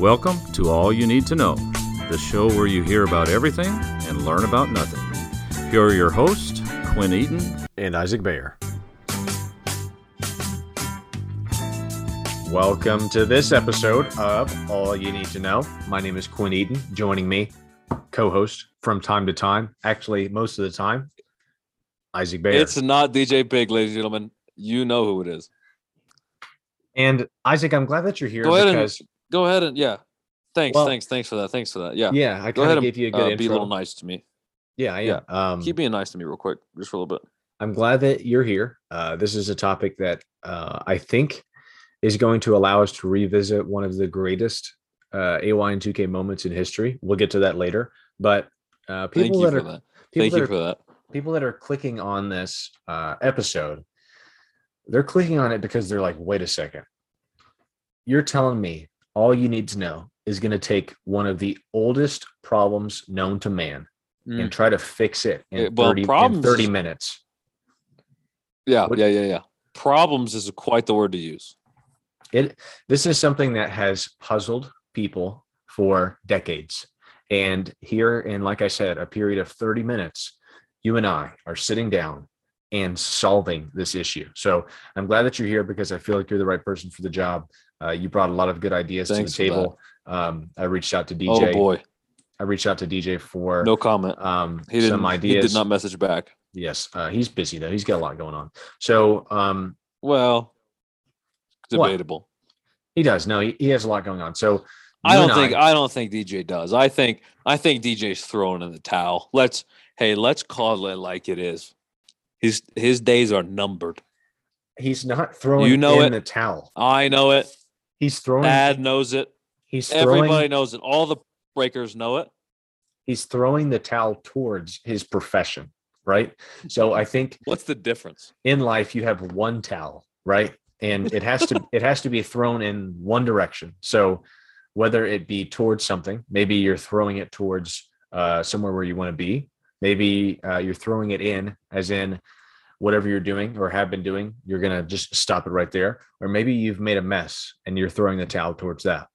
Welcome to All You Need to Know, the show where you hear about everything and learn about nothing. Here are your hosts, Quinn Eaton and Isaac Bayer. Welcome to this episode of All You Need to Know. My name is Quinn Eaton. Joining me, co host from time to time, actually, most of the time, Isaac Bayer. It's not DJ Big, ladies and gentlemen. You know who it is. And Isaac, I'm glad that you're here Go ahead because and go ahead and yeah. Thanks, Well- thanks, thanks for that. Thanks for that. Yeah. yeah, I Go kind ahead of and gave you a good uh, intro. be a little nice to me. Yeah. Yeah. Um, Keep being nice to me real quick, just for a little bit. I'm glad that you're here. Uh, this is a topic that uh, I think is going to allow us to revisit one of the greatest uh, AY and 2K moments in history. We'll get to that later. But uh, Thank people you that for are that. people Thank that you are, for that. people that are clicking on this uh, episode, they're clicking on it because they're like, wait a second. You're telling me all you need to know is going to take one of the oldest problems known to man Mm. and try to fix it in, Eh, well, 30, in 30 minutes. Yeah, what- yeah, yeah, yeah. Problems is quite the word to use. it this is something that has puzzled people for decades and here in like i said a period of 30 minutes you and i are sitting down and solving this issue so i'm glad that you're here because i feel like you're the right person for the job uh, you brought a lot of good ideas Thanks to the table um, i reached out to DJ. Oh boy, i reached out to dj for no comment. um, He didn't. some He did not message back. yes uh, he's busy though he's got a lot going on so um, Well, What? debatable. he does no he, he has a lot going on so I don't think I don't think DJ does. I think I think DJ's throwing in the towel. Let's hey, let's call it like it is. His his days are numbered. he's not throwing You know in it. the towel I know it. He's throwing. Dad knows it. he's throwing. Everybody knows it. All the breakers know it. He's throwing the towel towards his profession, right? So I think What's the difference? in life you have one towel, right? And it has to it has to be thrown in one direction. So whether it be towards something, maybe you're throwing it towards uh, somewhere where you want to be. Maybe uh, you're throwing it in, as in whatever you're doing or have been doing, you're gonna just stop it right there. Or maybe you've made a mess and you're throwing the towel towards that.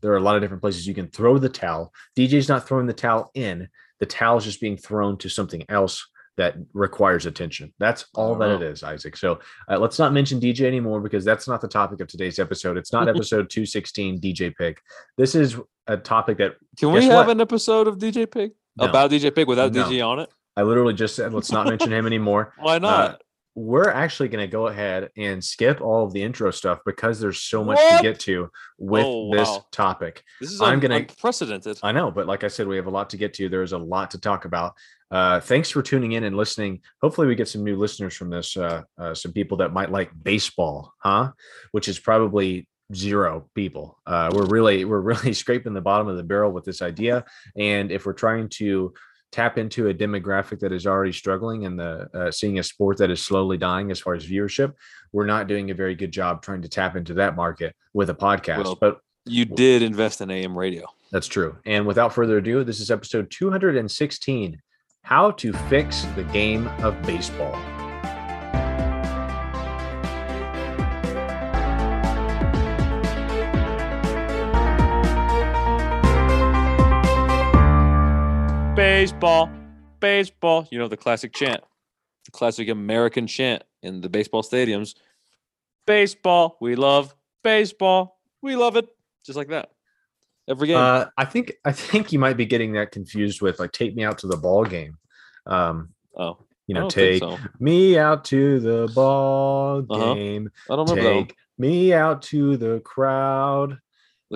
There are a lot of different places you can throw the towel. DJ's not throwing the towel in. The towel is just being thrown to something else that requires attention. That's all that it Oh. Isaac. So uh, let's not mention DJ anymore because that's not the topic of today's episode. It's not episode 216 DJ pick. This is a topic that Can we have what? an episode of DJ Pig No. about DJ Pig without No. DJ on it? I literally just said, let's not mention him anymore. Why not? We're actually going to go ahead and skip all of the intro stuff because there's so much What? to get to with Oh, this wow. topic. this is I'm un- gonna- unprecedented. I know, but like I said, we have a lot to get to. There's a lot to talk about. Uh, thanks for tuning in and listening. Hopefully, we get some new listeners from this. Uh, uh, some people that might like baseball, huh? Which is probably zero people. Uh, we're really we're really scraping the bottom of the barrel with this idea. And if we're trying to tap into a demographic that is already struggling and the uh, seeing a sport that is slowly dying as far as viewership, we're not doing a very good job trying to tap into that market with a podcast. Well, but You did invest in AM radio. that's true. And without further ado, this is episode 216 How to Fix the Game of Baseball. Baseball, baseball. You know the classic chant, the classic American chant in the baseball stadiums. Baseball, we love baseball, we love it, just like that. Every game. Uh, I think I think you might be getting that confused with like take me out to the ball game. Um, oh, you know, take so. me out to the ball Uh-huh. game. I don't remember that. Take me out to the crowd.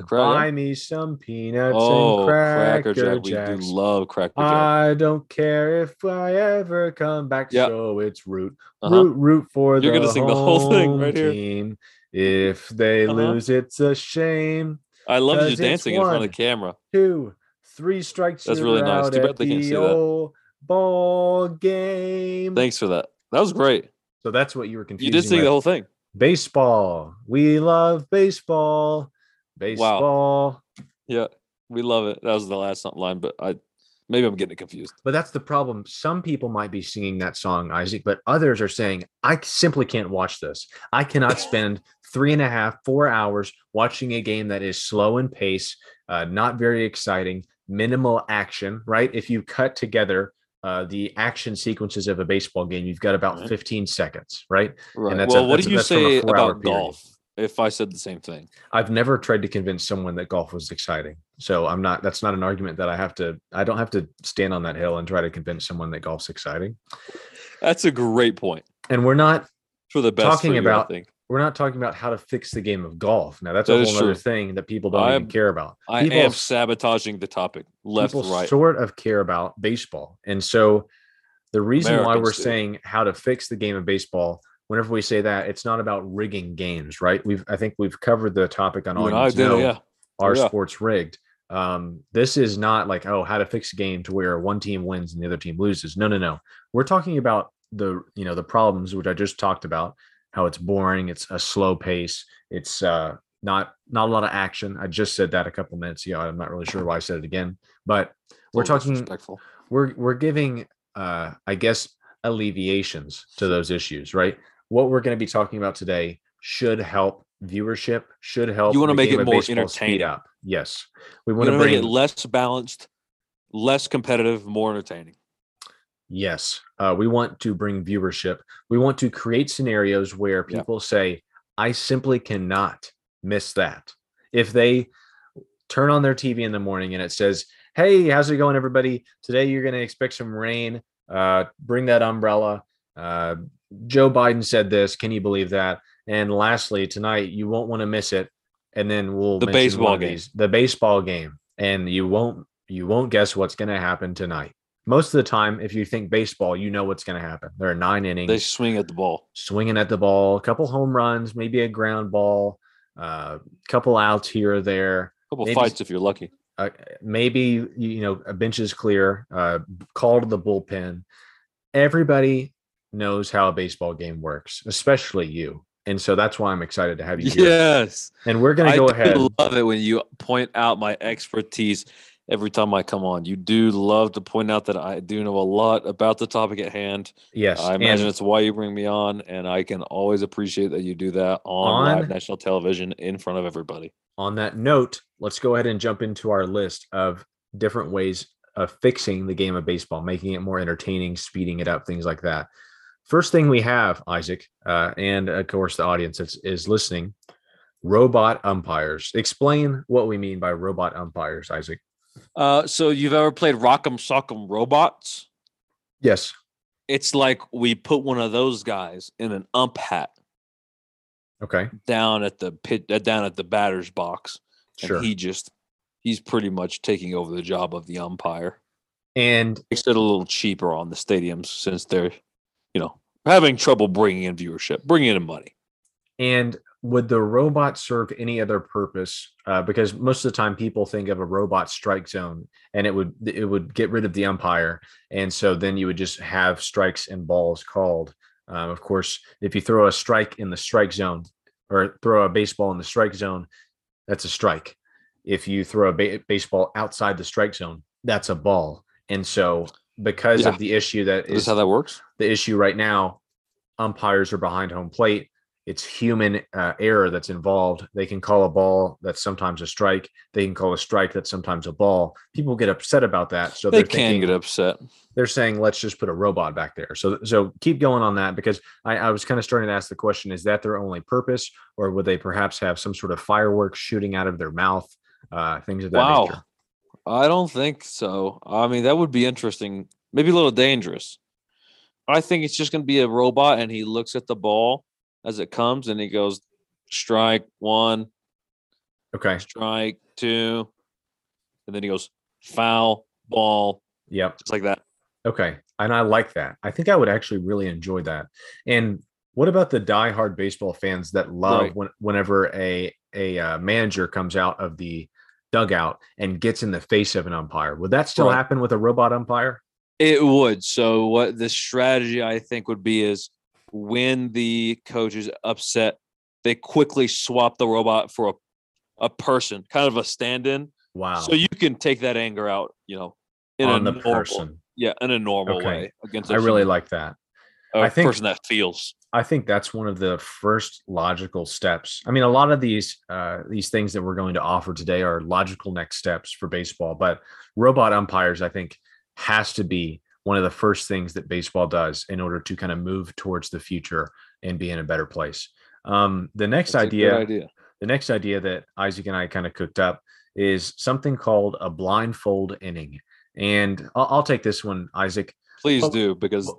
Crowd. Buy me some peanuts Oh, and cracker, Cracker Jack. We do love Cracker Jack. I don't care if I ever come back. Yeah. So it's root, Uh-huh. root, root for You're the gonna sing the whole thing right here. team. If they Uh-huh. lose, it's a shame. I love you 'cause just it's dancing in front of the camera. Two, three strikes. That's really nice. Too bad they can't the see that. Ball game. Thanks for that. That was great. So that's what you were confused. You did sing with. the whole thing. baseball. We love baseball. Baseball. Yeah, we love it. That was the last line, but I Maybe I'm getting it confused. But that's the problem. Some people might be singing that song, Isaac, but others are saying, I simply can't watch this. I cannot spend three and a half, four hours watching a game that is slow in pace, uh, not very exciting, minimal action, right? If you cut together uh, the action sequences of a baseball game, you've got about Right. 15 seconds, right? Right. that's well, a- what do you that's from a say about golf? If I said the same thing, I've never tried to convince someone that golf was exciting. So I'm not, that's not an argument that I have to, I don't have to stand on that hill and try to convince someone that golf's exciting. that's a great point. And we're not For the best. Talking you, about- I think we're not talking about how to fix the game of golf. Now that's a whole other thing that people don't I even care about. I people am sabotaging the topic left, people right. sort of care about baseball. And so the reason why we're do. saying how to fix the game of baseball, whenever we say that, it's not about rigging games, right? We've I think we've covered the topic on all you did, know, yeah. our yeah. sports rigged. Um, this is not like oh how to fix a game to where one team wins and the other team loses. No, no, no. We're talking about the you know the problems which I just talked about, how it's boring, it's a slow pace, it's uh not not a lot of action. I just said that a couple minutes ago. I'm not really sure why I said it again, but we're talking we're we're giving uh I guess alleviations to those issues, right? What we're going to be talking about today should help viewership, should help. You wanna make it more entertaining. up. Yes, we want to want make bring it less balanced, less competitive, more entertaining. Yes, uh, we want to bring viewership. We want to create scenarios where Yeah. people say, "I simply cannot miss that." If they turn on their TV in the morning and it says, "Hey, how's it going, everybody? Today you're going to expect some rain. Uh, bring that umbrella." Uh, Joe Biden said this. Can you believe that? And lastly, tonight you won't want to miss it. And then we'll The baseball game. these- the baseball game, and you won't you won't guess what's going to happen tonight most of the time, if you think baseball, you know what's going to happen. There are nine innings, They swing at the ball. swinging at the ball, a couple home runs, maybe a ground ball, a uh, couple outs here or there. A couple Maybe- fights if you're lucky. Uh, maybe you know a bench is clear. Uh, call to the bullpen. Everybody knows how a baseball game works, especially you. And so that's why I'm excited to have you here. Yes. And we're going to go ahead. love it when you point out my expertise every time I come on. You do love to point out that I do know a lot about the topic at hand. Yes, I imagine it's why you bring me on, and I can always appreciate that you do that on, On- live national television in front of everybody. on that note, let's go ahead and jump into our list of different ways of fixing the game of baseball, making it more entertaining, speeding it up, things like that. First thing we have, Isaac, uh, and of course the audience is, is listening. Robot umpires. Explain what we mean by robot umpires, Isaac. Uh, so you've ever played Rock'em Sock'em Robots? Yes. It's like we put one of those guys in an ump hat Okay. down at the pit, uh, down at the batter's box, and Sure. he just he's pretty much taking over the job of the umpire. and makes it a little cheaper on the stadiums since they're, you know, having trouble bringing in viewership, bringing in money. And would the robot serve any other purpose? Uh, because most of the time, people think of a robot strike zone, and it would it would get rid of the umpire, and so then you would just have strikes and balls called. Um, of course, if you throw a strike in the strike zone, or throw a baseball in the strike zone, that's a strike. If you throw a ba- baseball outside the strike zone, that's a ball. And so, because Yeah. of the issue that Is is how that works? the issue right now umpires are behind home plate it's human uh, error that's involved they can call a ball that's sometimes a strike they can call a strike that's sometimes a ball people get upset about that so They can thinking, get upset. they're saying let's just put a robot back there so so keep going on that because i, I was kind of starting to ask the question is that their only purpose or would they perhaps have some sort of fireworks shooting out of their mouth uh, things of that Wow. nature I don't think so. I mean, that would be interesting. Maybe a little dangerous. I think it's just going to be a robot and he looks at the ball as it comes and he goes, strike one, okay strike two. And then he goes, foul, ball, yep just like that. Okay. And I like that. I think I would actually really enjoy that. And what about the diehard baseball fans that love Right. when, whenever a a uh, manager comes out of the dugout and gets in the face of an umpire? Would that still Right. happen with a robot umpire? It would. So what the strategy I think would be is when the coach is upset, they quickly swap the robot for a, a person, kind of a stand-in. Wow. So you can take that anger out, you know, in on a the normal, person. Yeah, in a normal Okay. way against. I really human- like that. I think- person that feels. I think that's one of the first logical steps. I mean, a lot of these uh, these things that we're going to offer today are logical next steps for baseball, but robot umpires, I think, has to be one of the first things that baseball does in order to kind of move towards the future and be in a better place. Um, the next idea, idea. the next idea that Isaac and I kind of cooked up is something called a blindfold inning, and I'll, I'll take this one, Isaac. Please do because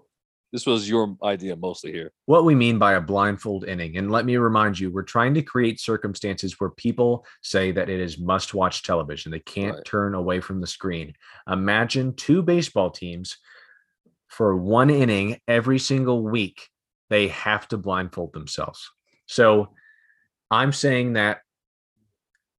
this was your idea mostly here. what we mean by a blindfold inning. And let me remind you, we're trying to create circumstances where people say that it is must watch television. They can't Right. turn away from the screen. Imagine two baseball teams for one inning every single week, they have to blindfold themselves. So I'm saying that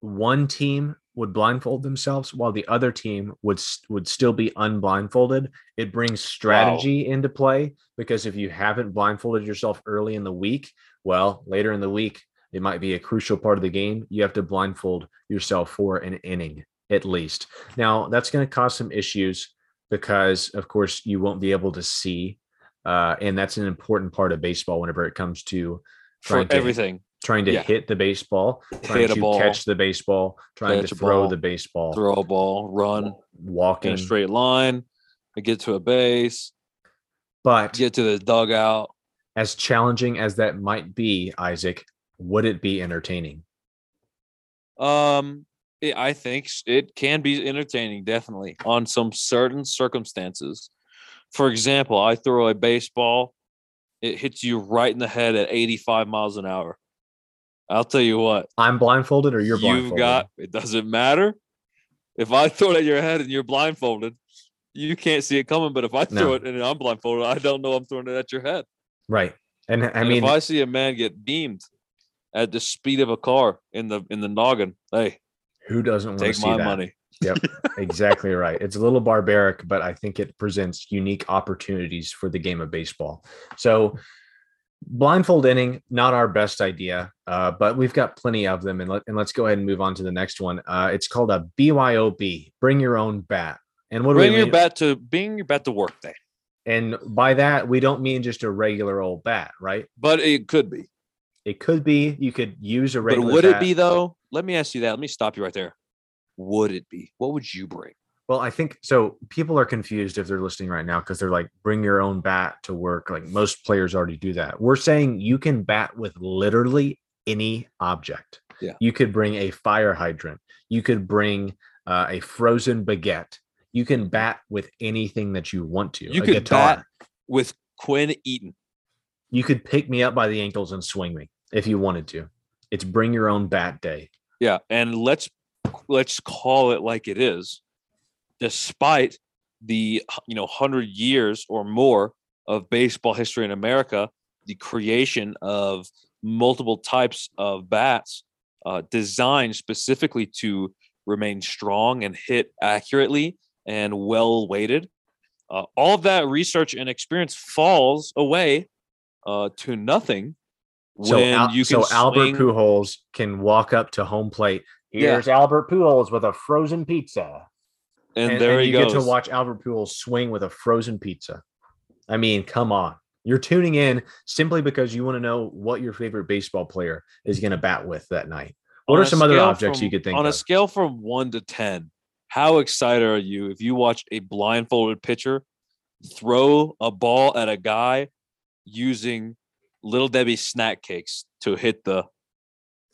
one team would blindfold themselves while the other team would would still be unblindfolded. It brings strategy into play because if you haven't blindfolded yourself early in the week, well, later in the week it might be a crucial part of the game. You have to blindfold yourself for an inning at least. Now that's going to cause some issues because, of course, you won't be able to see, uh, and that's an important part of baseball whenever it comes to For to everything, trying to Yeah. hit the baseball, trying hit to ball, catch the baseball, trying to throw ball, the baseball, throw a ball, run walk in walking. a straight line, get to a base, But get to the dugout. as challenging as that might be, Isaac, would it be entertaining? Um, it, I think it can be entertaining, definitely on some certain circumstances. For example, I throw a baseball, it hits you right in the head at 85 miles an hour. I'll tell you what, I'm blindfolded or you're blindfolded. you've got it doesn't matter. If I throw it at your head and you're blindfolded, you can't see it coming. But if I throw No. it and I'm blindfolded, I don't know I'm throwing it at your head. right. And I and mean, if I see a man get beamed at the speed of a car in the in the noggin, hey, who doesn't want to take see my that? money. Yep, exactly right. It's a little barbaric, but I think it presents unique opportunities for the game of baseball. So, blindfold inning, not our best idea, uh, but we've got plenty of them. And, let, and let's go ahead and move on to the next one. Uh, it's called a BYOB, bring your own bat. And what do Bring we your mean? bat to bring your bat to work day. And by that, we don't mean just a regular old bat, right? But it could be. It could be you could use a But regular. would it be though? Let me ask you that. Let me stop you right there. Would it be? What would you bring? Well, I think so. People are confused if they're listening right now because they're like, bring your own bat to work. Like most players already do that. We're saying you can bat with literally any object. Yeah. You could bring a fire hydrant. You could bring uh, a frozen baguette. You can bat with anything that you want to. You a could guitar. bat with Quinn Eaton. You could pick me up by the ankles and swing me if you wanted to. It's bring your own bat day. Yeah, and let's let's call it like it is. Despite the you know hundred years or more of baseball history in America, the creation of multiple types of bats uh, designed specifically to remain strong and hit accurately and well weighted. Uh, all of that research and experience falls away uh, to nothing So, when Al- you can so Albert swing- Pujols can walk up to home plate. Yeah. Here's Albert Pujols with a frozen pizza. And, there he you goes. get to watch Albert Pujols swing with a frozen pizza. I mean, come on. You're tuning in simply because you want to know what your favorite baseball player is going to bat with that night. What On are some other objects you could think on of? a scale from one to ten? How excited are you if you watch a blindfolded pitcher throw a ball at a guy using Little Debbie snack cakes to hit the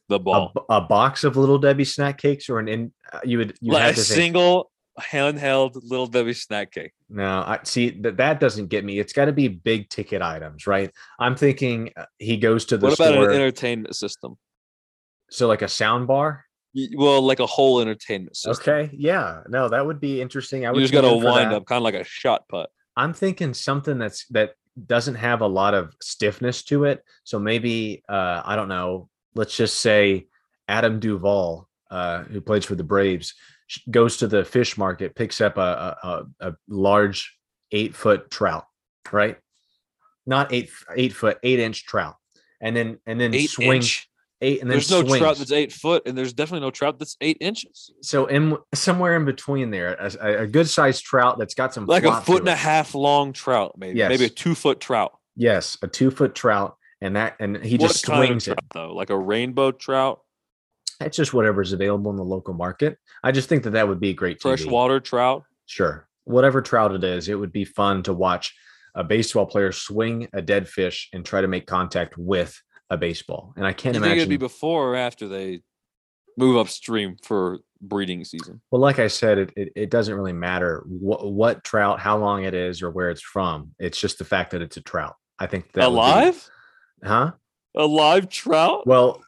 the a, ball? b- a box of little Debbie snack cakes, or an in uh, you would you Like have a single handheld Little Debbie snack cake. No, I see that that doesn't get me. It's got to be big ticket items, right? I'm thinking uh, he goes to the What about store. an entertainment system? so like a sound bar. Well, like a whole entertainment system. Okay, yeah, no, that would be interesting. I would You just got to tune in for wind that. up, kind of like a shot put. I'm thinking something that's that doesn't have a lot of stiffness to it. So maybe uh, I don't know. Let's just say Adam Duvall, uh, who plays for the Braves, goes to the fish market, picks up a a, a, large eight foot trout, right? Not eight eight foot, eight inch trout, and then and then Eight swings inch. eight, and then There's no trout that's eight foot, and there's definitely no trout that's eight inches. so in somewhere in between there, a, a good sized trout that's got some Like a foot and a half long trout, maybe. Maybe a two foot trout. Yes, a two foot trout, and that and he what just swings it. trout, though? Like a rainbow trout, It's just whatever's available in the local market. I just think that that would be a great. Freshwater trout. Sure, whatever trout it is, it would be fun to watch a baseball player swing a dead fish and try to make contact with a baseball. And I can't You imagine. it'd be before or after they move upstream for breeding season? well, like I said, it, it, it doesn't really matter what, what trout, how long it is, or where it's from. It's just the fact that it's a trout. I think that would be- Alive? huh? A live trout? Well,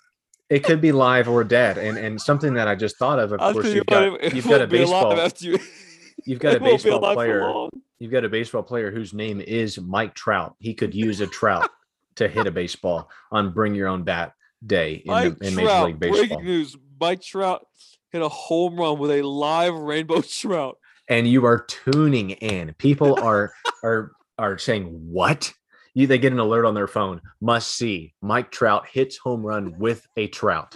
it could be live or dead, and and something that I just thought of. Of I'll course, you you've got it- it you've got a won't be alive baseball you've got a it won't be baseball player you've got a baseball player whose name is Mike Trout. He could use a trout to hit a baseball on Bring Your Own Bat Day in, Mike the, in Major Trout, League Baseball. breaking news: Mike Trout hit a home run with a live rainbow trout. and you are tuning in. People are are are saying what? You they get an alert on their phone. Must see. Mike Trout hits home run with a trout.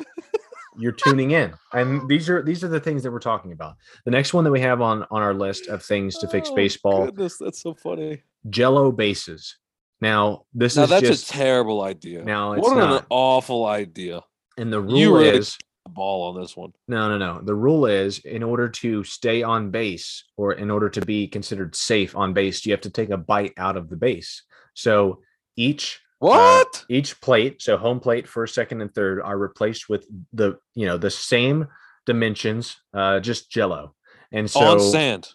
You're tuning in. And these are these are the things that we're talking about. The next one that we have on on our list of things to fix Oh, baseball, Goodness, that's so funny. jello bases. Now, this Now is that's just a terrible idea. Now it's what an awful idea. and the rule really- is Ball on this one. No, no, no. The rule is in order to stay on base or in order to be considered safe on base, you have to take a bite out of the base. So each uh, What? each plate, so home plate, first, second, and third, are replaced with the you know the same dimensions, uh, just Jello. And so on sand.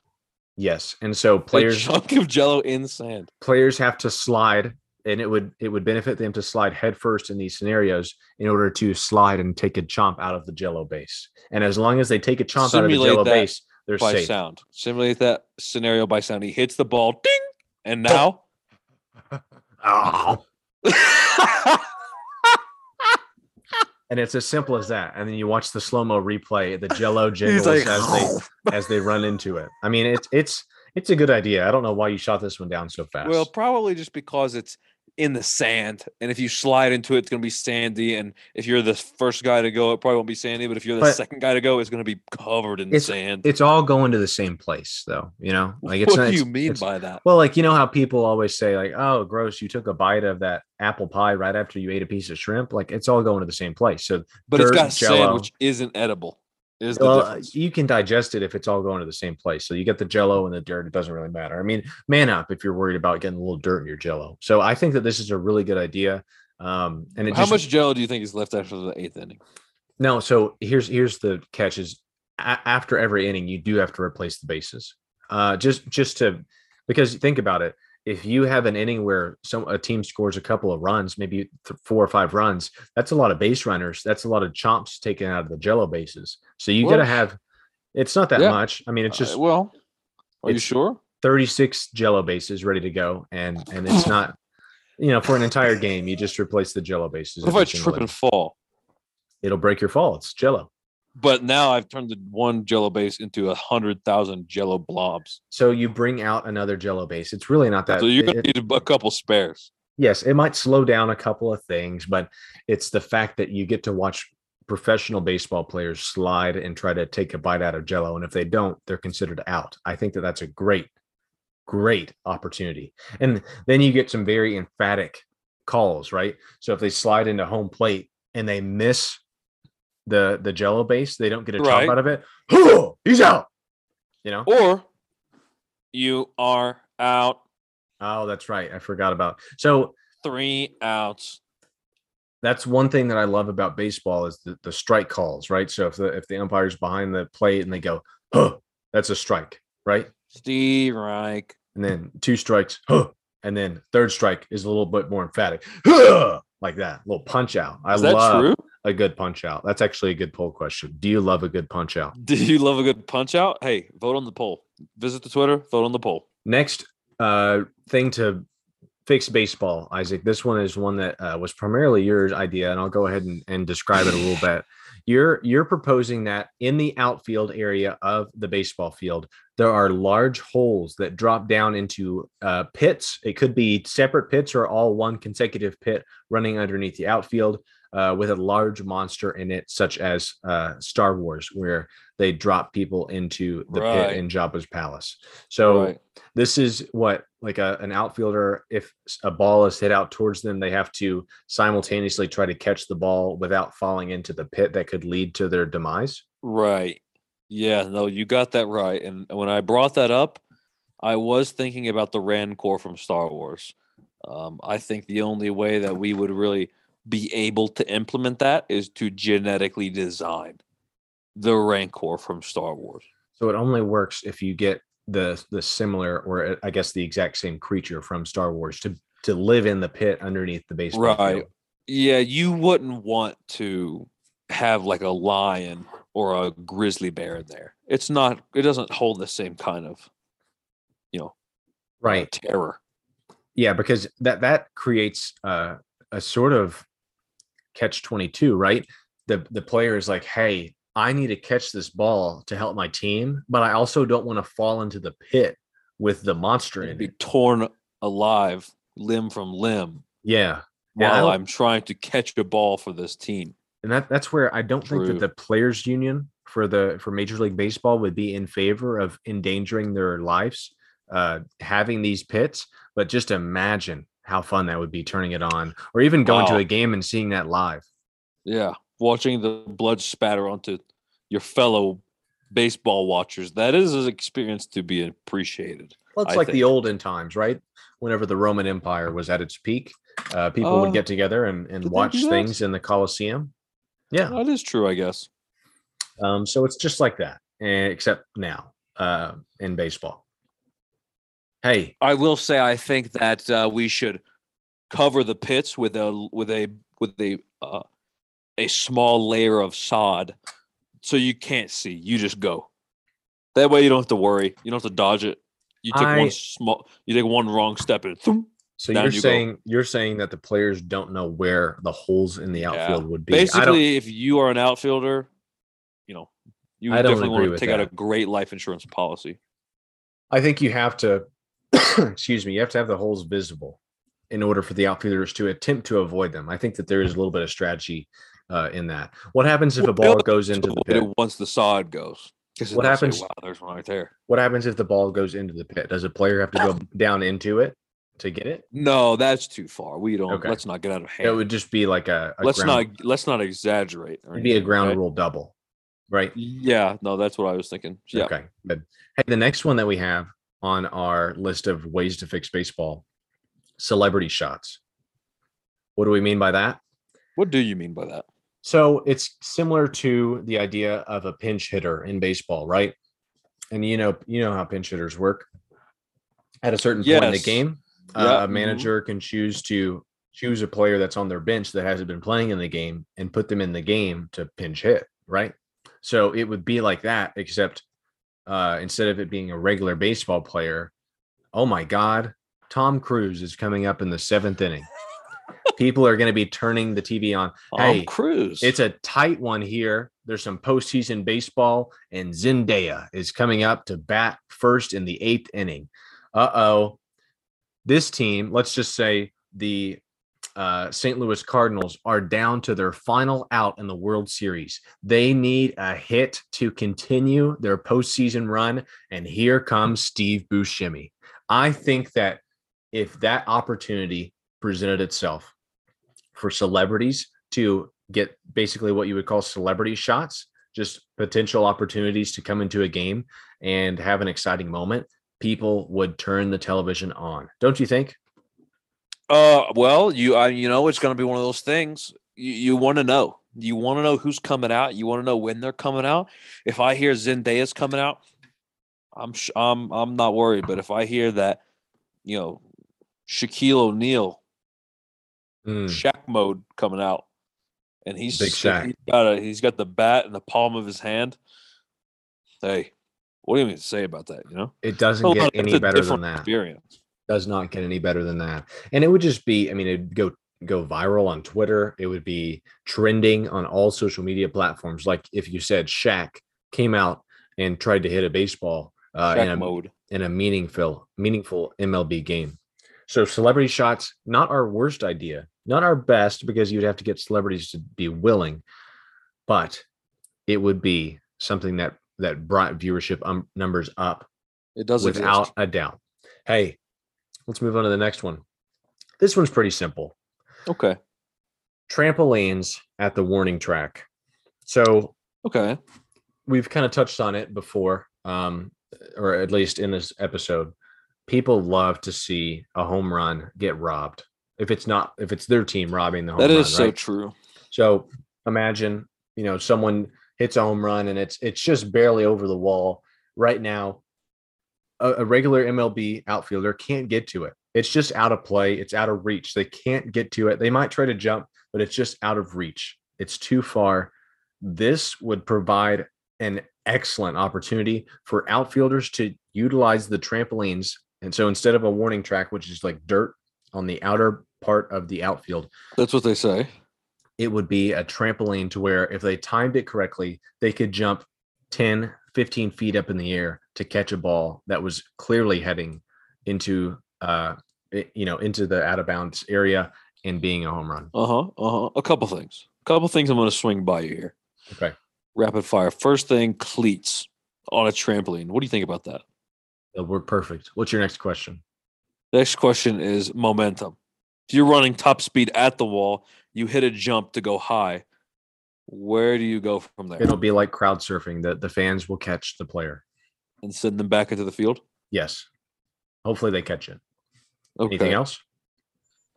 yes, and so Players, a chunk of Jello in sand. players have to slide and it would it would benefit them to slide headfirst in these scenarios in order to slide and take a chomp out of the jello base and as long as they take a chomp out of the jello base they're by safe sound. Simulate that scenario by sound. He hits the ball, ding, and now Oh. and it's as simple as that. And then you watch the slow-mo replay the jello jiggles like, as they oh. as they run into it. I mean it's it's it's a good idea. I don't know why you shot this one down so fast. Well, probably just because it's in the sand, and if you slide into it, it's going to be sandy. And if you're the first guy to go, it probably won't be sandy. But if you're the But- second guy to go, it's going to be covered in It's- sand. it's all going to the same place though you know like it's what not do you mean by that? Well, like you know how people always say, like, "Oh, gross! You took a bite of that apple pie right after you ate a piece of shrimp." Like it's all going to the same place. So, But it's got sand, Jell-O. which isn't edible. Is the well, difference? you can digest it if it's all going to the same place. So you get the Jello and the dirt. It doesn't really matter. I mean, man up if you're worried about getting a little dirt in your Jello. So I think that this is a really good idea. Um, and How just, much Jello do you think is left after the eighth inning? No, so here's here's the catch: is a- after every inning, you do have to replace the bases. Uh, just just to because think about it. If you have an inning where some a team scores a couple of runs, maybe th- four or five runs, that's a lot of base runners. That's a lot of chomps taken out of the Jello bases. So you got to have. It's not that yeah. much. I mean, it's Uh, just well, are you sure? 36 Jello bases ready to go, and and it's not. You know, for an entire game, you just replace the Jello bases. What if I trip and fall? It'll break your fall. It's Jello. But now I've turned the one Jello base into a hundred thousand Jello blobs. So you bring out another Jello base. It's really not that. so you're gonna it- need a couple spares. yes, it might slow down a couple of things, but it's the fact that you get to watch professional baseball players slide and try to take a bite out of Jello, and if they don't, they're considered out. I think that that's a great, great opportunity. And then you get some very emphatic calls, right? So if they slide into home plate and they miss the the Jello base, they don't get a chop Right. out of it. He's out. You know. Or you are out Oh, that's right. I forgot about. So three outs. that's one thing that I love about baseball is the, the strike calls, right? So if the if the umpire's behind the plate and they go, huh, that's a strike, right? Steve Reich. And then two strikes, huh, and then third strike is a little bit more emphatic, huh, like that, little punch out. I Is that love true? A good punch out. That's actually a good poll question. Do you love a good punch out? Do you love a good punch out? Hey, vote on the poll. Visit the Twitter, vote on the poll. Next uh, thing to fix baseball, Isaac. This one is one that uh, was primarily your idea, and I'll go ahead and, and describe it a little bit. You're you're proposing that in the outfield area of the baseball field, there are large holes that drop down into uh, pits. It could be separate pits or all one consecutive pit running underneath the outfield. Uh, with a large monster in it, such as uh, Star Wars, where they drop people into the Right. pit in Jabba's palace. So Right. this is what like a, an outfielder, if a ball is hit out towards them, they have to simultaneously try to catch the ball without falling into the pit that could lead to their demise. Right. Yeah, no, you got that right. And when I brought that up, I was thinking about the Rancor from Star Wars. Um, I think the only way that we would really be able to implement that is to genetically design the Rancor from Star Wars. So it only works if you get the the similar or uh, I guess the exact same creature from Star Wars to to live in the pit underneath the baseball Right. field. Yeah, you wouldn't want to have like a lion or a grizzly bear in there. It's not, it doesn't hold the same kind of, you know, Right. terror. Yeah, because that that creates uh, a sort of catch twenty two, right? The the player is like, hey, I need to catch this ball to help my team, but I also don't want to fall into the pit with the monster in be it. torn alive limb from limb Yeah, Yeah, while don't- I'm trying to catch a ball for this team. and that that's where I don't think that the players union for the for Major League Baseball would be in favor of endangering their lives uh having these pits, but just imagine how fun that would be turning it on or even going to a game and seeing that live. Yeah, watching the blood spatter onto your fellow baseball watchers. That is an experience to be appreciated. Well, it's I like the olden times, right? Whenever the Roman Empire was at its peak, uh, people would Uh, get together and, and watch things in the Colosseum. Yeah. That is true, I guess. Um, so it's just like that, eh, except now uh, in baseball. Hey, I will say I think that uh, we should cover the pits with a with a with a uh, a small layer of sod, so you can't see. You just go. That way, you don't have to worry. You don't have to dodge it. You take I- one small. You take one wrong step and thump. so you're you go. saying you're saying that the players don't know where the holes in the Yeah. outfield would be. Basically, if you are an outfielder, you know you definitely want to take out a great life insurance policy. I think you have to, excuse me, you have to have the holes visible in order for the outfielders to attempt to avoid them. I think that there is a little bit of strategy uh, in that. What happens if a ball goes into the pit? once the sod goes. What they'll say, happens- wow, there's one right there. What happens if the ball goes into the pit? Does a player have to go down into it to get it? No, that's too far. We don't. Okay. Let's not get out of hand. It would just be like a, a let's ground, not let's not exaggerate. it'd be a ground okay? rule double, right? Yeah, no, that's what I was thinking. Yeah, Okay, good. Hey, the next one that we have on our list of ways to fix baseball: celebrity shots. What do we mean by that? what do you mean by that? So it's similar to the idea of a pinch hitter in baseball, right? And you know, you know how pinch hitters work. At a certain point in the game, Yeah, uh, a mhm. manager can choose to choose a player that's on their bench that hasn't been playing in the game and put them in the game to pinch hit, right? So it would be like that, except uh, instead of it being a regular baseball player, oh my God, Tom Cruise is coming up in the seventh inning. People are going to be turning the TV on. Tom Hey, Cruise. It's a tight one here. There's some postseason baseball, and Zendaya is coming up to bat first in the eighth inning. Uh oh. This team, let's just say the uh, St. Louis Cardinals, are down to their final out in the World Series. They need a hit to continue their postseason run. And here comes Steve Buscemi. I think that if that opportunity presented itself for celebrities to get basically what you would call celebrity shots, just potential opportunities to come into a game and have an exciting moment, people would turn the television on. Don't you think? Uh, well, you, I, you know, it's going to be one of those things. You, you want to know. You want to know who's coming out. You want to know when they're coming out. If I hear Zendaya's coming out, I'm, sh- I'm, I'm not worried. But if I hear that, you know, Shaquille O'Neal, Hmm, Shaq mode coming out, and he's Big Shaq. He's got a, he's got the bat in the palm of his hand. Hey, what do you mean to say about that? You know, It doesn't get any better than that. Experience. Does not get any better than that. And it would just be, I mean, it'd go go viral on Twitter. It would be trending on all social media platforms. Like if you said Shaq came out and tried to hit a baseball uh, in a mode. in a meaningful meaningful MLB game. So celebrity shots not our worst idea Not our best because you'd have to get celebrities to be willing, but it would be something that that brought viewership um, numbers up It does without exist. a doubt. Hey, let's move on to the next one. This one's pretty simple. Okay. Trampolines at the warning track. So Okay. we've kind of touched on it before, um, or at least in this episode. People love to see a home run get robbed. If it's not, if it's their team robbing the home That run, is so right? true. So imagine, you know, someone hits a home run and it's it's just barely over the wall. Right now, a, a regular MLB outfielder can't get to it. It's just out of play. It's out of reach. They can't get to it. They might try to jump, but it's just out of reach. It's too far. This would provide an excellent opportunity for outfielders to utilize the trampolines. And so instead of a warning track, which is like dirt on the outer part of the outfield, That's what they say. it would be a trampoline to where if they timed it correctly, they could jump 10, 15 feet up in the air to catch a ball that was clearly heading into uh you know into the out of bounds area and being a home run. Uh huh. Uh huh. A couple things. A couple things I'm going to swing by you here. Okay. Rapid fire. First thing, cleats on a trampoline. What do you think about that? Uh, We're perfect. What's your next question? Next question is momentum. If you're running top speed at the wall, you hit a jump to go high. Where do you go from there? It'll be like crowd surfing. The the fans will catch the player. and send them back into the field? Yes. Hopefully they catch it. Okay. Anything else?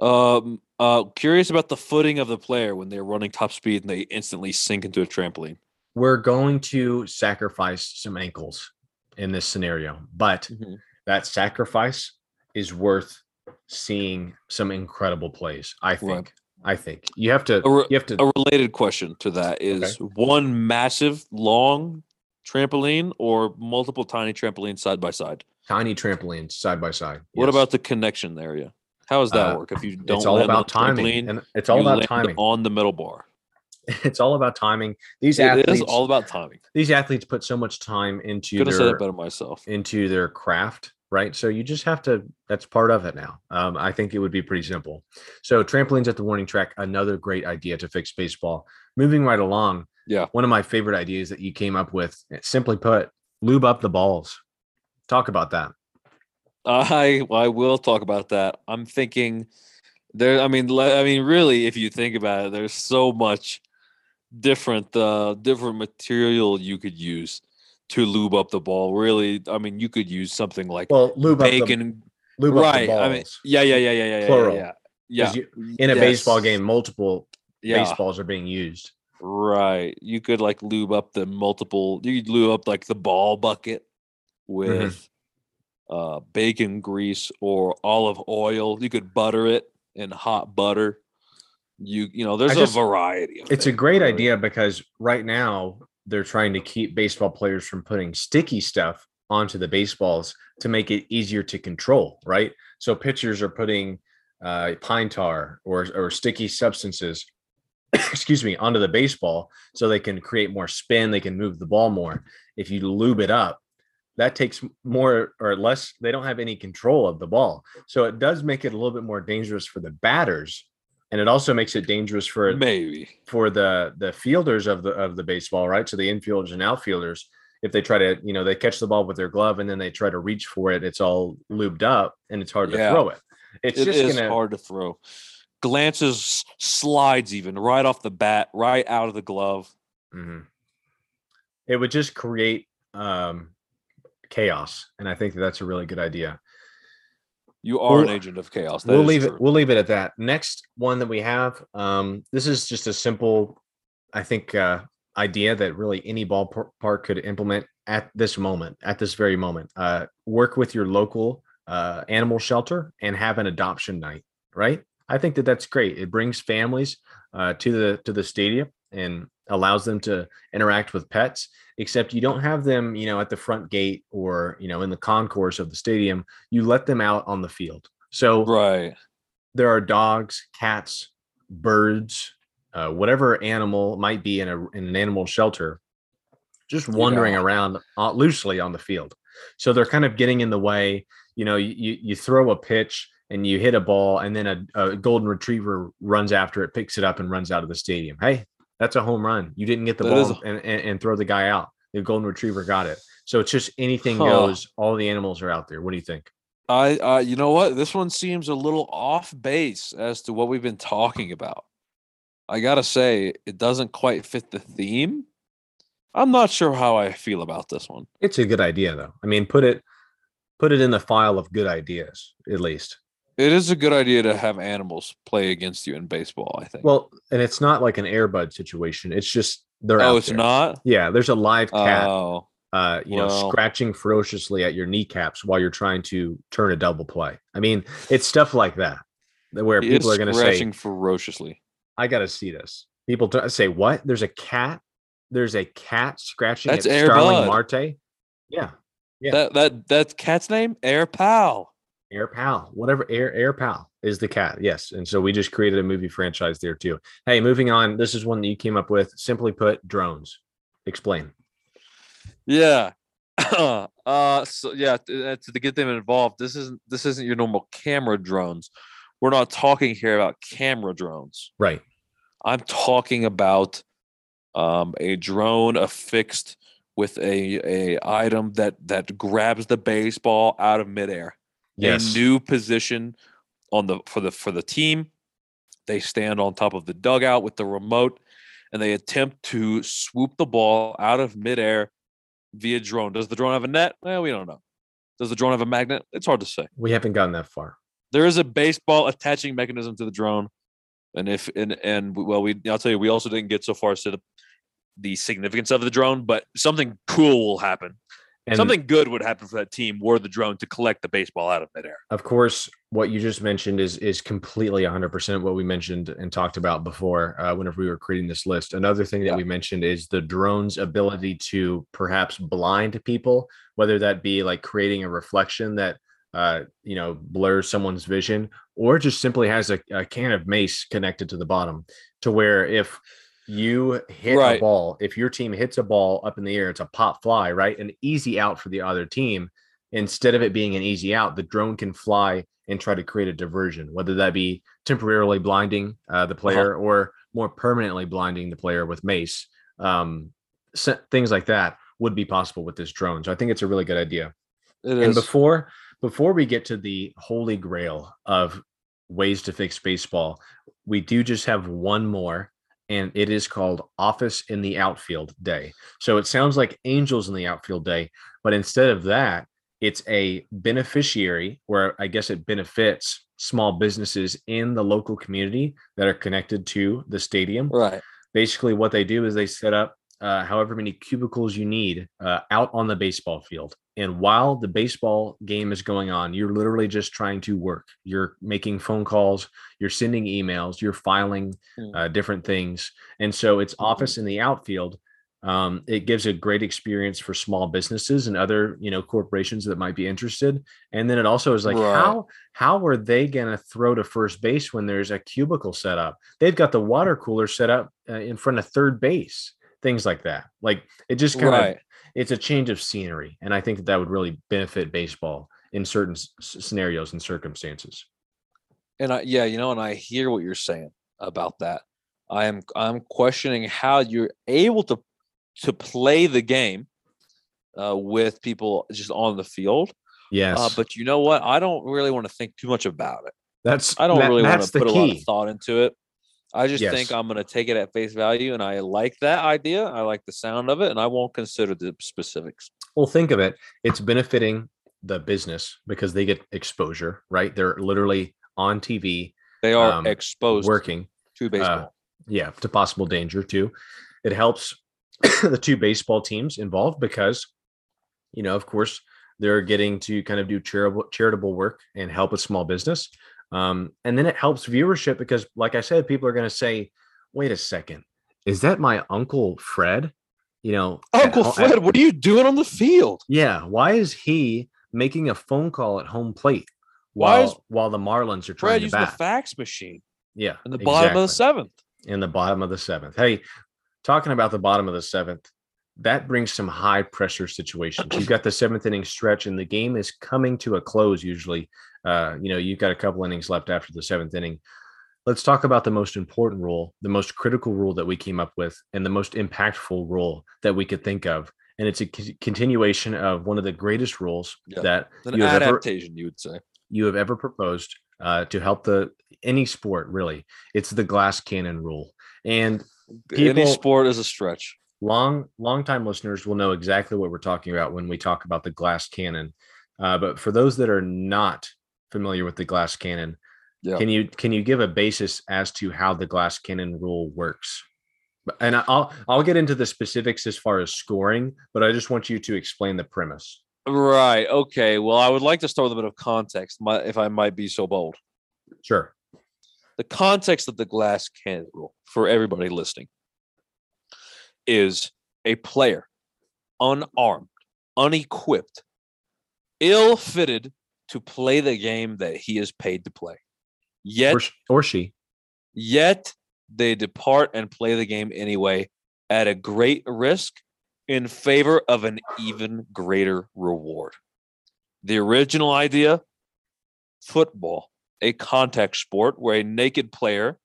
Um, uh, curious about the footing of the player when they're running top speed and they instantly sink into a trampoline. We're going to sacrifice some ankles in this scenario, but Mhm. that sacrifice is worth seeing some incredible plays. I think. Right. I think you have to. A re- you have to. A related question to that is one massive, long trampoline or multiple tiny trampolines side by side? tiny trampolines side by side. What Yes. about the connection area? How does that Uh, work? If you don't It's all about timing, trampoline, and it's all about timing. on the middle bar. It's all about timing. These It athletes, is all about timing. these athletes put so much time into Could have said it better myself. into their craft, right? So you just have to. That's part of it now. Um, I think it would be pretty simple. So trampolines at the warning track, another great idea to fix baseball. Moving right along. Yeah. One of my favorite ideas that you came up with, simply put, lube up the balls. Talk about that. I I will talk about that. I'm thinking there. I mean, I mean, really, if you think about it, there's so much different uh different material you could use to lube up the ball. Really, I mean, you could use something like Well, lube up the, bacon. lube up the right. balls. I mean, yeah, yeah, yeah, yeah, yeah, yeah, Plural. yeah. Yeah. 'Cause you- in a baseball game, multiple Yeah. baseballs are being used. Right. You could like lube up the multiple you could lube up like the ball bucket with uh bacon grease or olive oil. You could butter it in hot butter. You you know, there's just- a variety of It's a great really. idea because right now they're trying to keep baseball players from putting sticky stuff onto the baseballs to make it easier to control, right? So pitchers are putting uh, pine tar or or sticky substances, excuse me, onto the baseball so they can create more spin, they can move the ball more. If you lube it up, that takes more or less. They don't have any control of the ball, so it does make it a little bit more dangerous for the batters, and it also makes it dangerous for Maybe. for the the fielders of the of the baseball, right? So the infielders and outfielders, if they try to, you know, they catch the ball with their glove and then they try to reach for it, it's all lubed up and it's hard Yeah. to throw it. It's It just is gonna hard to throw. Glances slides even right off the bat, right out of the glove. Mhm. it would just create um chaos, and I think that that's a really good idea. You are an We'll- agent of chaos. That we'll leave true. it. We'll leave it at that. Next one that we have. Um, this is just a simple, I think, uh, idea that really any ballpark could implement at this moment, at this very moment. Uh, work with your local uh, animal shelter and have an adoption night. Right. I think that that's great. It brings families uh, to the to the stadium and allows them to interact with pets. Except you don't have them, you know, at the front gate or you know in the concourse of the stadium. You let them out on the field. So Right. there are dogs, cats, birds, uh, whatever animal might be in a in an animal shelter, just wandering Yeah. around uh, loosely on the field. So they're kind of getting in the way. You know, you you- you throw a pitch and you hit a ball and then a, a golden retriever runs after it, picks it up and runs out of the stadium. Hey, that's a home run. You didn't get the That ball a- and, and, and throw the guy out. The golden retriever got it. So it's just anything Huh. goes. All the animals are out there. What do you think? I, uh, you know what? This one seems a little off base as to what we've been talking about. I gotta say, it doesn't quite fit the theme. I'm not sure how I feel about this one. It's a good idea though. I mean, put it put it in the file of good ideas at least. It is a good idea to have animals play against you in baseball. I think. Well, and it's not like an Air Bud situation. It's just they're out oh, it's there. not. Yeah, there's a live cat, Oh, uh, you know, well. scratching ferociously at your kneecaps while you're trying to turn a double play. I mean, it's stuff like that where he people are going to say, scratching ferociously. "I got to see this." People t- say, "What? There's a cat? There's a cat scratching That's at Air Starling Bud. Marte?" Yeah, Yeah. That that that cat's name, Air Pal. Air Pal, whatever Air Air Pal is the cat. Yes, and so we just created a movie franchise there too. Hey, moving on. This is one that you came up with. Simply put, drones. Explain. Yeah. uh so yeah, to, to get them involved, this isn't this isn't your normal camera drones. We're not talking here about camera drones. Right. I'm talking about um a drone affixed with a a item that that grabs the baseball out of midair. Yes. A new position on the for the for the team. They stand on top of the dugout with the remote and they attempt to swoop the ball out of midair via drone. Does the drone have a net? Well, we don't know. Does the drone have a magnet? It's hard to say. we haven't gotten that far. There is a baseball attaching mechanism to the drone, and if and and well, we I'll tell you, we also didn't get so far as to the, the significance of the drone, but something cool will happen. And something good would happen for that team were the drone to collect the baseball out of midair. of course, what you just mentioned is is completely 100% what we mentioned and talked about before uh, whenever we were creating this list. Another thing that Yeah. we mentioned is the drone's ability to perhaps blind people, whether that be like creating a reflection that uh, you know blurs someone's vision, or just simply has a, a can of mace connected to the bottom, to where if you hit a ball, if your team hits a ball up in the air, it's a pop fly, right? An easy out for the other team instead of it being an easy out, the drone can fly and try to create a diversion, whether that be temporarily blinding uh, the player or more permanently blinding the player with mace. Um, so- things like that would be possible with this drone. So I think it's a really good idea. It And is. before before we get to the holy grail of ways to fix baseball, we do just have one more, and it is called Office in the Outfield Day. So it sounds like Angels in the Outfield Day, but instead of that, it's a beneficiary where I guess it benefits small businesses in the local community that are connected to the stadium right. basically what they do is they set up uh, however many cubicles you need uh, out on the baseball field. And while the baseball game is going on you're literally just trying to work. You're making phone calls you're sending emails you're filing Mm. uh, different things. And so it's office in the outfield um, it gives a great experience for small businesses and other you know corporations that might be interested. And then it also is like Right. how how are they going to throw to first base when there's a cubicle set up? They've got the water cooler set up uh, in front of third base things like that like it just kind of it's a change of scenery and i think that, that would really benefit baseball in certain s- scenarios and circumstances And I yeah, you know, and I hear what you're saying about that. I am I'm questioning how you're able to to play the game uh, with people just on the field. yes Uh, but you know what? I don't really want to think too much about it. that's I don't that- really want to put a lot of thought into it. I just think I'm going to take it at face value, and I like that idea. I like the sound of it, and I won't consider the specifics. well think of it it's benefiting the business because they get exposure right they're literally on tv They are Um, exposed working to baseball. yeah, to possible danger too. It helps the two baseball teams involved because, you know, of course, they're getting to kind of do charitable charitable work and help a small business. Um, and then it helps viewership because, like I said, people are going to say, "Wait a second, is that my uncle Fred?" You know, Uncle at- Fred, what are you doing on the field? yeah, why is he making a phone call at home plate Why while is while the Marlins are trying Fred to using the fax machine yeah, in the bottom of the seventh. in the bottom of the seventh. Hey, talking about the bottom of the seventh, that brings some high pressure situations. You've got the seventh inning stretch, and the game is coming to a close. Usually, uh, you know, you've got a couple innings left after the seventh inning. Let's talk about the most important rule, the most critical rule that we came up with, and the most impactful rule that we could think of. And it's a c- continuation of one of the greatest rules Yeah. that An you have ever adaptation, you would say. you have ever proposed uh, to help the any sport. Really, it's the glass cannon rule. And people, Any sport is a stretch. long long time listeners will know exactly what we're talking about when we talk about the glass cannon uh, but for those that are not familiar with the glass cannon Yeah. can you can you give a basis as to how the glass cannon rule works and i'll i'll get into the specifics as far as scoring but i just want you to explain the premise Right. Okay. Well, I would like to start with a bit of context, if I might be so bold. sure The context of the glass cannon rule for everybody listening is a player unarmed, unequipped, ill fitted to play the game that he is paid to play. Yet or, or she Yet they depart and play the game anyway at a great risk in favor of an even greater reward. The original idea football, a contact sport where a naked player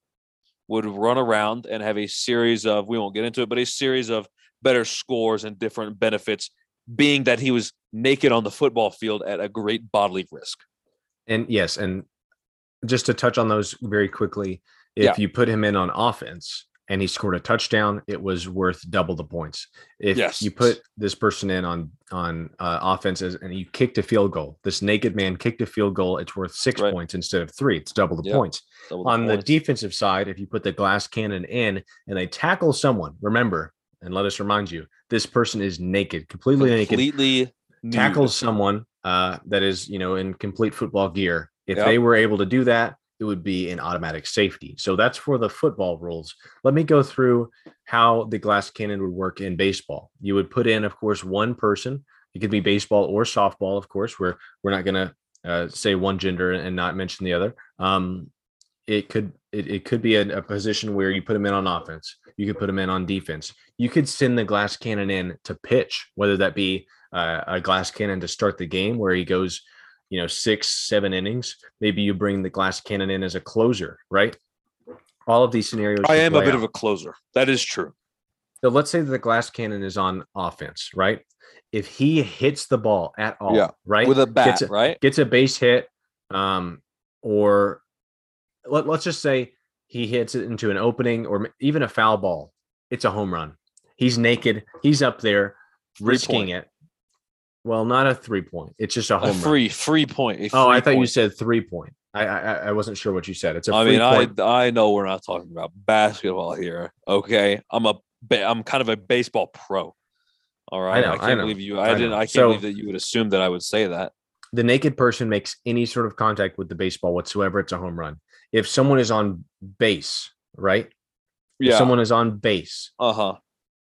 would run around and have a series of, we won't get into it, but a series of better scores and different benefits, being that he was naked on the football field at a great bodily risk. and yes and just to touch on those very quickly if Yeah. you put him in on offense and he scored a touchdown it was worth double the points if Yes. you put this person in on on uh, offenses and you kicked a field goal this naked man kicked a field goal it's worth six Right. points instead of three it's double the Yeah. points Double the on the defensive side if you put the glass cannon in and they tackle someone remember and let us remind you this person is naked completely naked completely nude. tackles someone uh, that is, you know, in complete football gear. If Yep. they were able to do that, it would be an automatic safety. So that's for the football rules. Let me go through how the glass cannon would work in baseball. You would put in, of course, one person. It could be baseball or softball, of course. We're we're not going to uh, say one gender and not mention the other. Um, it could it, it could be a, a position where you put him in on offense. You could put him in on defense. You could send the glass cannon in to pitch, whether that be uh, a glass cannon to start the game where he goes, you know, six, seven innings. Maybe you bring the glass cannon in as a closer, right? All of these scenarios. I am a bit out. of a closer. That is true. So let's say that the glass cannon is on offense, right? If he hits the ball at all, Yeah, right, With a bat, gets a, right? gets a base hit, um, or let, let's just say he hits it into an opening or even a foul ball, it's a home run. He's naked, he's up there Free risking point. it. Well, not a three point. It's just a A home run. free, free point. a Oh, I free thought you said three point. I, I I- I wasn't sure what you said. It's a I free mean, I point. I know we're not talking about basketball here. Okay, I'm a ba- I'm kind of a baseball pro. All right, know, I can't know, believe you. I, I didn't. know. I can't So- believe that you would assume that I would say that. the naked person makes any sort of contact with the baseball whatsoever, it's a home run. If someone is on base, right? If Yeah. someone is on base, uh huh.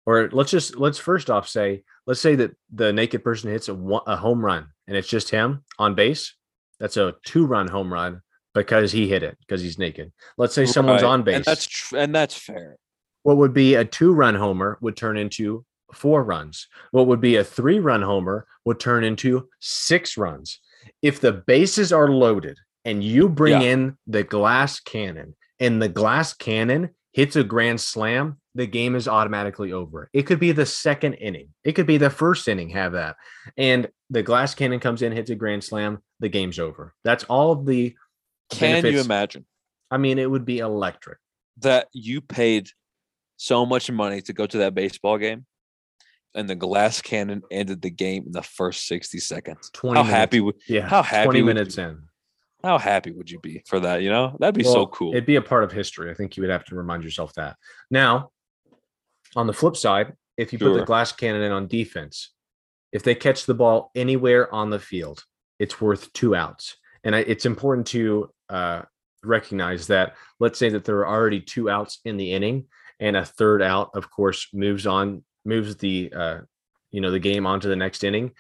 or let's just let's first off say, let's say that the naked person hits a, one, a home run and it's just him on base. That's a two run home run because he hit it because he's naked. Let's say someone's on base. and that's tr- and that's fair. what would be a two run homer would turn into four runs. What would be a three run homer would turn into six runs. If the bases are loaded and you bring Yeah. in the glass cannon and the glass cannon hits a grand slam, the game is automatically over. It could be the second inning, it could be the first inning, have that. And the glass cannon comes in, hits a grand slam, the game's over. That's all of the Can you imagine I mean, it would be electric. that you paid so much money to go to that baseball game, and the glass cannon ended the game in the first sixty seconds? 20 How minutes. happy would Yeah. how happy 20 minutes you- in. How happy would you be for that? You know, that'd be so cool. It'd be a part of history. I think you would have to remind yourself that. Now, on the flip side, if you put the glass cannon in on defense, if they catch the ball anywhere on the field, it's worth two outs. And I, it's important to uh, recognize that. Let's say that there are already two outs in the inning, and a third out, of course, moves on, moves the uh, you know the game onto the next inning.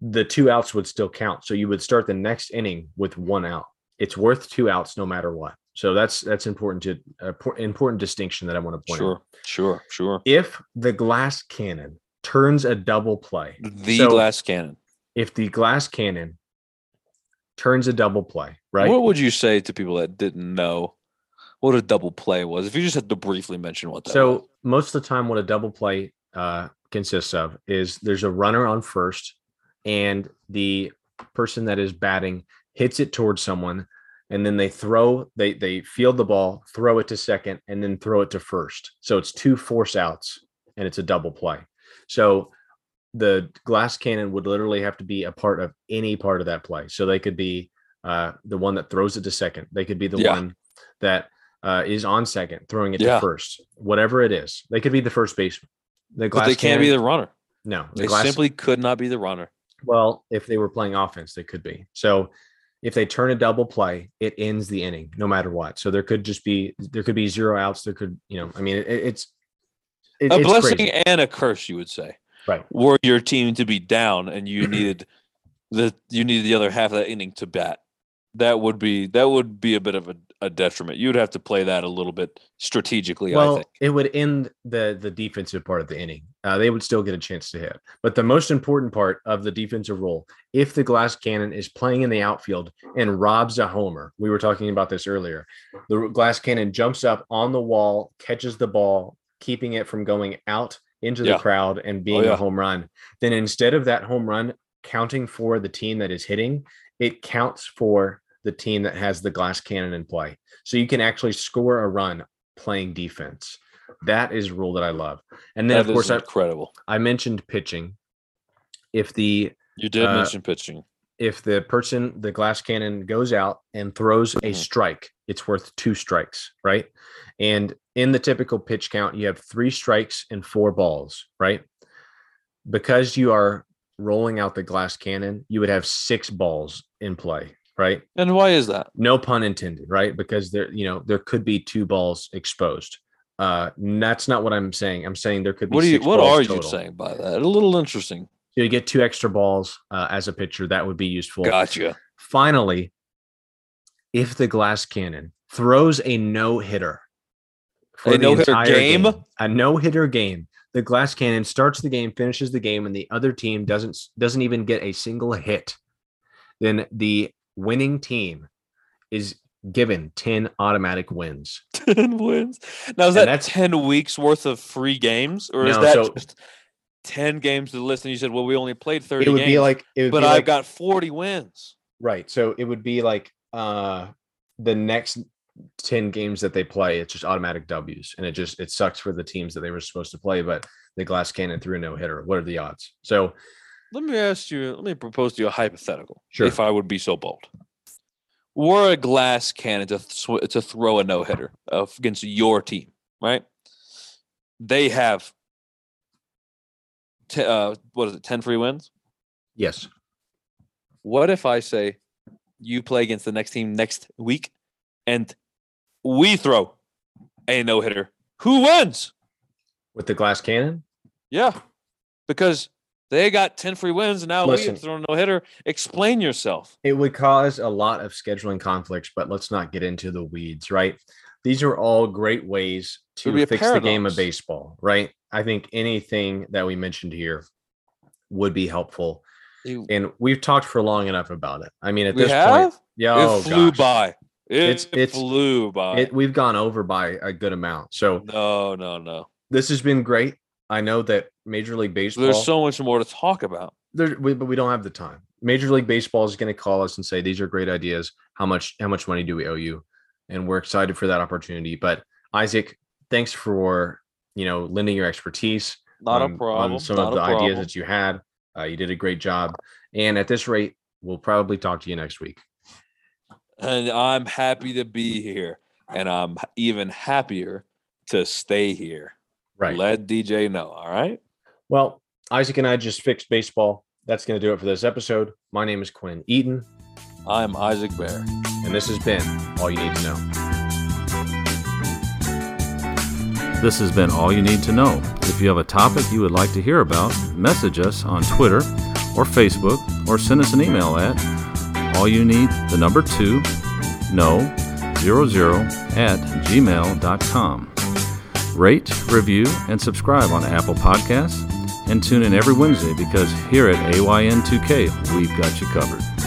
The two outs would still count, so you would start the next inning with one out it's worth two outs no matter what. So that's that's important to uh, por- important distinction that I want to point out. Sure, sure, sure. If the glass cannon turns a double play. The So- glass cannon. If the glass cannon turns a double play, right? What would you say to people that didn't know what a double play was? If you just had to briefly mention what that was. So most of the time, what a double play uh, consists of is there's a runner on first, and the person that is batting hits it towards someone, and then they throw, they they field the ball, throw it to second, and then throw it to first. So it's two force outs, and it's a double play. So the glass cannon would literally have to be a part of any part of that play. So they could be uh, the one that throws it to second. They could be the Yeah. one that uh, is on second, throwing it Yeah. to first. Whatever it is, they could be the first baseman. The but they can't be the runner. no. The They glass, simply could not be the runner. Well, if they were playing offense, they could be. So if they turn a double play, it ends the inning, no matter what. So there could just be there could be zero outs. There could, you know, I mean, it, it's it, a it's blessing crazy. and a curse, you would say. Right. Were your team to be down and you needed the you needed the other half of that inning to bat, that would be that would be a bit of a, a detriment. You'd have to play that a little bit strategically. I Well, think. it would end the the defensive part of the inning. Uh, they would still get a chance to hit. But the most important part of the defensive role, if the glass cannon is playing in the outfield and robs a homer, we were talking about this earlier. The glass cannon jumps up on the wall, catches the ball, keeping it from going out into the Yeah. crowd and being yeah. a home run. Then instead of that home run counting for the team that is hitting, it counts for the team that has the glass cannon in play. So you can actually score a run playing defense. That is a rule that I love. And then, That of course, is I, incredible. I mentioned pitching. If the You did uh, mention pitching. if the person the glass cannon goes out and throws a Mhm. strike it's worth two strikes right and in the typical pitch count you have three strikes and four balls right because you are rolling out the glass cannon you would have six balls in play right And why is that? no pun intended right because there you know there could be two balls exposed uh that's not what i'm saying i'm saying there could be What are you what are you saying by that? A little interesting. so you get two extra balls uh, as a pitcher that would be useful Gotcha. finally, if the glass cannon throws a no hitter for A the no-hitter entire game? a no hitter game, the glass cannon starts the game, finishes the game, and the other team doesn't doesn't even get a single hit, then the winning team is given 10 automatic wins. 10 wins. Now is And that 10 weeks worth of free games or is that so- just 10 games to the list and you said well we only played 30 It would games be like it would but be I've like, got 40 wins. right. So it would be like uh the next 10 games that they play, it's just automatic W's. And it just it sucks for the teams that they were supposed to play, but the glass cannon threw a no hitter. What are the odds? So Let me ask you let me propose to you a hypothetical Sure. if I would be so bold. Were a glass cannon to to throw a no-hitter against your team, right? They have t- uh, what is it 10 free wins? yes. What if I say you play against the next team next week and we throw a no hitter? Who wins? With the glass cannon? Yeah, because they got 10 free wins and now we Listen. have thrown a no hitter. Explain yourself. It would cause a lot of scheduling conflicts, but let's not get into the weeds, right? These are all great ways to fix the game of baseball, right? I think anything that we mentioned here would be helpful. And we've talked for long enough about it. I mean, at we this have? point, yeah, oh it flew gosh. by. It It's- it's- flew by. It, we've gone over by a good amount. So no, no, no. this has been great. I know that Major League Baseball. There's so much more to talk about. there, we, but we don't have the time. Major League Baseball is going to call us and say these are great ideas. How much how much money do we owe you? And we're excited for that opportunity. But Isaac, thanks for you know lending your expertise Not on, a problem. on some not of the a ideas that you had. Uh, you did a great job. And at this rate, we'll probably talk to you next week. and I'm happy to be here, and I'm even happier to stay here. Right. Let DJ know. All right. Well, Isaac and I just fixed baseball. That's going to do it for this episode. My name is Quinn Eaton, I'm Isaac Bear. and this has been All You Need to Know. This has been All You Need to Know. If you have a topic you would like to hear about, message us on Twitter or Facebook or send us an email at all you need the number two no zero zero at gmail.com. Rate, review, and subscribe on Apple Podcasts. and tune in every Wednesday because here at AYN2K, we've got you covered.